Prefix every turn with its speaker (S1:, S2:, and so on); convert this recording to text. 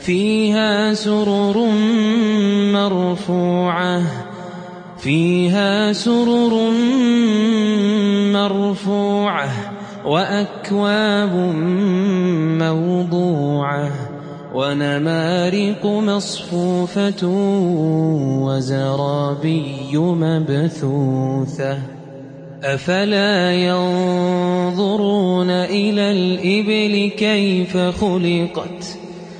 S1: فيها سرر مرفوعة. فيها سرر مرفوعة وأكواب موضوعة ونمارق مصفوفة وزرابي مبثوثة. أفلا ينظرون إلى الإبل كيف خلقت؟